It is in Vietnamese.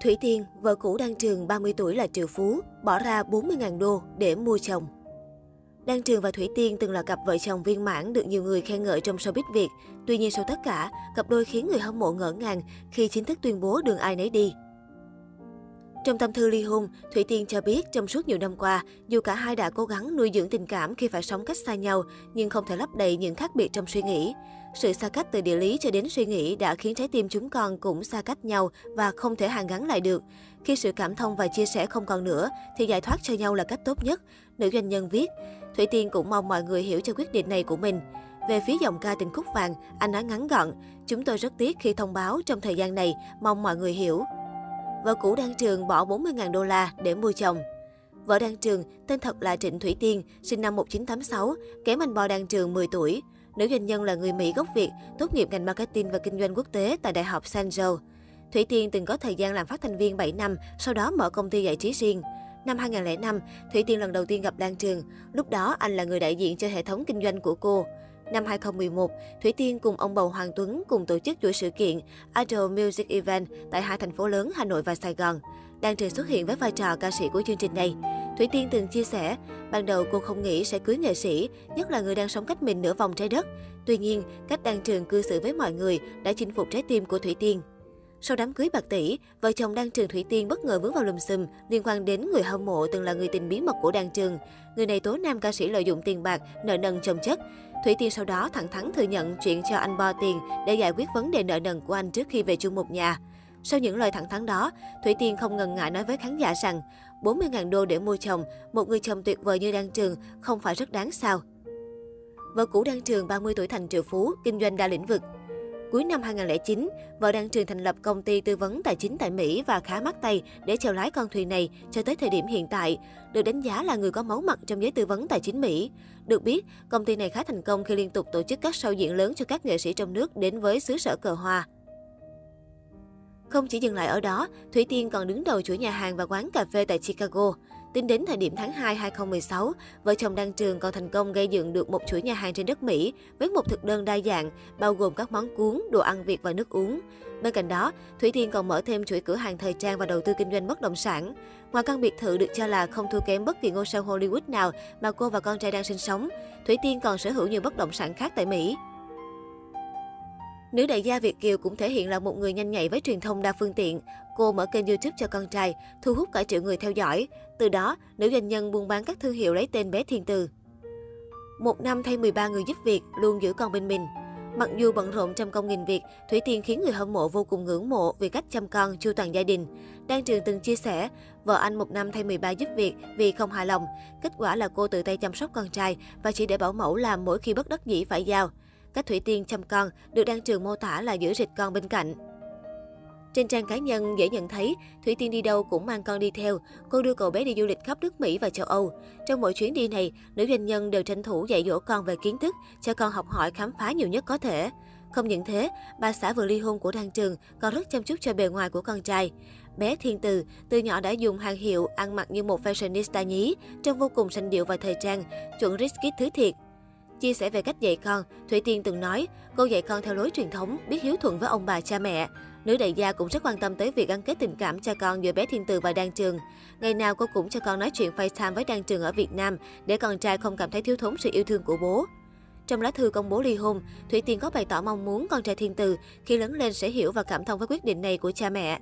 Thủy Tiên, vợ cũ đang Trường 30 tuổi là triệu phú, bỏ ra 40.000 đô để mua chồng. Đan Trường và Thủy Tiên từng là cặp vợ chồng viên mãn được nhiều người khen ngợi trong showbiz Việt. Tuy nhiên sau tất cả, cặp đôi khiến người hâm mộ ngỡ ngàng khi chính thức tuyên bố đường ai nấy đi. Trong tâm thư ly hôn, Thủy Tiên cho biết trong suốt nhiều năm qua, dù cả hai đã cố gắng nuôi dưỡng tình cảm khi phải sống cách xa nhau, nhưng không thể lấp đầy những khác biệt trong suy nghĩ. Sự xa cách từ địa lý cho đến suy nghĩ đã khiến trái tim chúng con cũng xa cách nhau và không thể hàn gắn lại được. Khi sự cảm thông và chia sẻ không còn nữa, thì giải thoát cho nhau là cách tốt nhất. Nữ doanh nhân viết, Thủy Tiên cũng mong mọi người hiểu cho quyết định này của mình. Về phía dòng ca tình khúc vàng, anh nói ngắn gọn, chúng tôi rất tiếc khi thông báo trong thời gian này, mong mọi người hiểu. Vợ cũ Đan Trường bỏ 40.000 đô la để mua chồng. Vợ Đan Trường, tên thật là Trịnh Thủy Tiên, sinh năm 1986, kém anh Bo Đan Trường 10 tuổi. Nữ doanh nhân là người Mỹ gốc Việt, tốt nghiệp ngành marketing và kinh doanh quốc tế tại Đại học San Jose. Thủy Tiên từng có thời gian làm phát thanh viên 7 năm, sau đó mở công ty giải trí riêng. Năm 2005, Thủy Tiên lần đầu tiên gặp Lan Trường. Lúc đó, anh là người đại diện cho hệ thống kinh doanh của cô. Năm 2011, Thủy Tiên cùng ông bầu Hoàng Tuấn cùng tổ chức chuỗi sự kiện Idol Music Event tại hai thành phố lớn Hà Nội và Sài Gòn. Lan Trường xuất hiện với vai trò ca sĩ của chương trình này. Thủy Tiên từng chia sẻ, ban đầu cô không nghĩ sẽ cưới nghệ sĩ, nhất là người đang sống cách mình nửa vòng trái đất. Tuy nhiên, cách Đan Trường cư xử với mọi người đã chinh phục trái tim của Thủy Tiên. Sau đám cưới bạc tỷ, vợ chồng Đan Trường Thủy Tiên bất ngờ vướng vào lùm xùm liên quan đến người hâm mộ từng là người tình bí mật của Đan Trường. Người này tố nam ca sĩ lợi dụng tiền bạc, nợ nần chồng chất. Thủy Tiên sau đó thẳng thắn thừa nhận chuyện cho anh Bo tiền để giải quyết vấn đề nợ nần của anh trước khi về chung một nhà. Sau những lời thẳng thắn đó, Thủy Tiên không ngần ngại nói với khán giả rằng 40.000 đô để mua chồng, một người chồng tuyệt vời như Đan Trường không phải rất đáng sao. Vợ cũ Đan Trường 30 tuổi thành triệu phú, kinh doanh đa lĩnh vực. Cuối năm 2009, vợ Đan Trường thành lập công ty tư vấn tài chính tại Mỹ và khá mắc tay để chèo lái con thuyền này cho tới thời điểm hiện tại, được đánh giá là người có máu mặt trong giới tư vấn tài chính Mỹ. Được biết, công ty này khá thành công khi liên tục tổ chức các show diễn lớn cho các nghệ sĩ trong nước đến với xứ sở cờ hoa. Không chỉ dừng lại ở đó, Thủy Tiên còn đứng đầu chuỗi nhà hàng và quán cà phê tại Chicago. Tính đến thời điểm tháng 2 2016, vợ chồng Đăng Trường còn thành công gây dựng được một chuỗi nhà hàng trên đất Mỹ với một thực đơn đa dạng, bao gồm các món cuốn, đồ ăn Việt và nước uống. Bên cạnh đó, Thủy Tiên còn mở thêm chuỗi cửa hàng thời trang và đầu tư kinh doanh bất động sản. Ngoài căn biệt thự được cho là không thua kém bất kỳ ngôi sao Hollywood nào mà cô và con trai đang sinh sống, Thủy Tiên còn sở hữu nhiều bất động sản khác tại Mỹ. Nữ đại gia Việt Kiều cũng thể hiện là một người nhanh nhạy với truyền thông đa phương tiện. Cô mở kênh YouTube cho con trai, thu hút cả triệu người theo dõi. Từ đó, nữ doanh nhân buôn bán các thương hiệu lấy tên bé Thiên Từ. Một năm thay 13 người giúp việc, luôn giữ con bên mình. Mặc dù bận rộn trăm công nghìn việc, Thủy Tiên khiến người hâm mộ vô cùng ngưỡng mộ vì cách chăm con, chu toàn gia đình. Đan Trường từng chia sẻ, vợ anh một năm thay 13 giúp việc vì không hài lòng. Kết quả là cô tự tay chăm sóc con trai và chỉ để bảo mẫu làm mỗi khi bất đắc dĩ phải giao. Cách Thủy Tiên chăm con được đăng trường mô tả là giữ rịch con bên cạnh. Trên trang cá nhân dễ nhận thấy, Thủy Tiên đi đâu cũng mang con đi theo. Cô đưa cậu bé đi du lịch khắp nước Mỹ và châu Âu. Trong mỗi chuyến đi này, nữ doanh nhân đều tranh thủ dạy dỗ con về kiến thức, cho con học hỏi khám phá nhiều nhất có thể. Không những thế, bà xã vừa ly hôn của Đăng Trường còn rất chăm chút cho bề ngoài của con trai. Bé Thiên Từ từ nhỏ đã dùng hàng hiệu, ăn mặc như một fashionista nhí, trông vô cùng sanh điệu và thời trang, chuẩn risky thứ thiệt. Chia sẻ về cách dạy con, Thủy Tiên từng nói, cô dạy con theo lối truyền thống, biết hiếu thuận với ông bà cha mẹ. Nữ đại gia cũng rất quan tâm tới việc gắn kết tình cảm cho con giữa bé Thiên Từ và Đan Trường. Ngày nào cô cũng cho con nói chuyện FaceTime với Đan Trường ở Việt Nam để con trai không cảm thấy thiếu thốn sự yêu thương của bố. Trong lá thư công bố ly hôn, Thủy Tiên có bày tỏ mong muốn con trai Thiên Từ khi lớn lên sẽ hiểu và cảm thông với quyết định này của cha mẹ.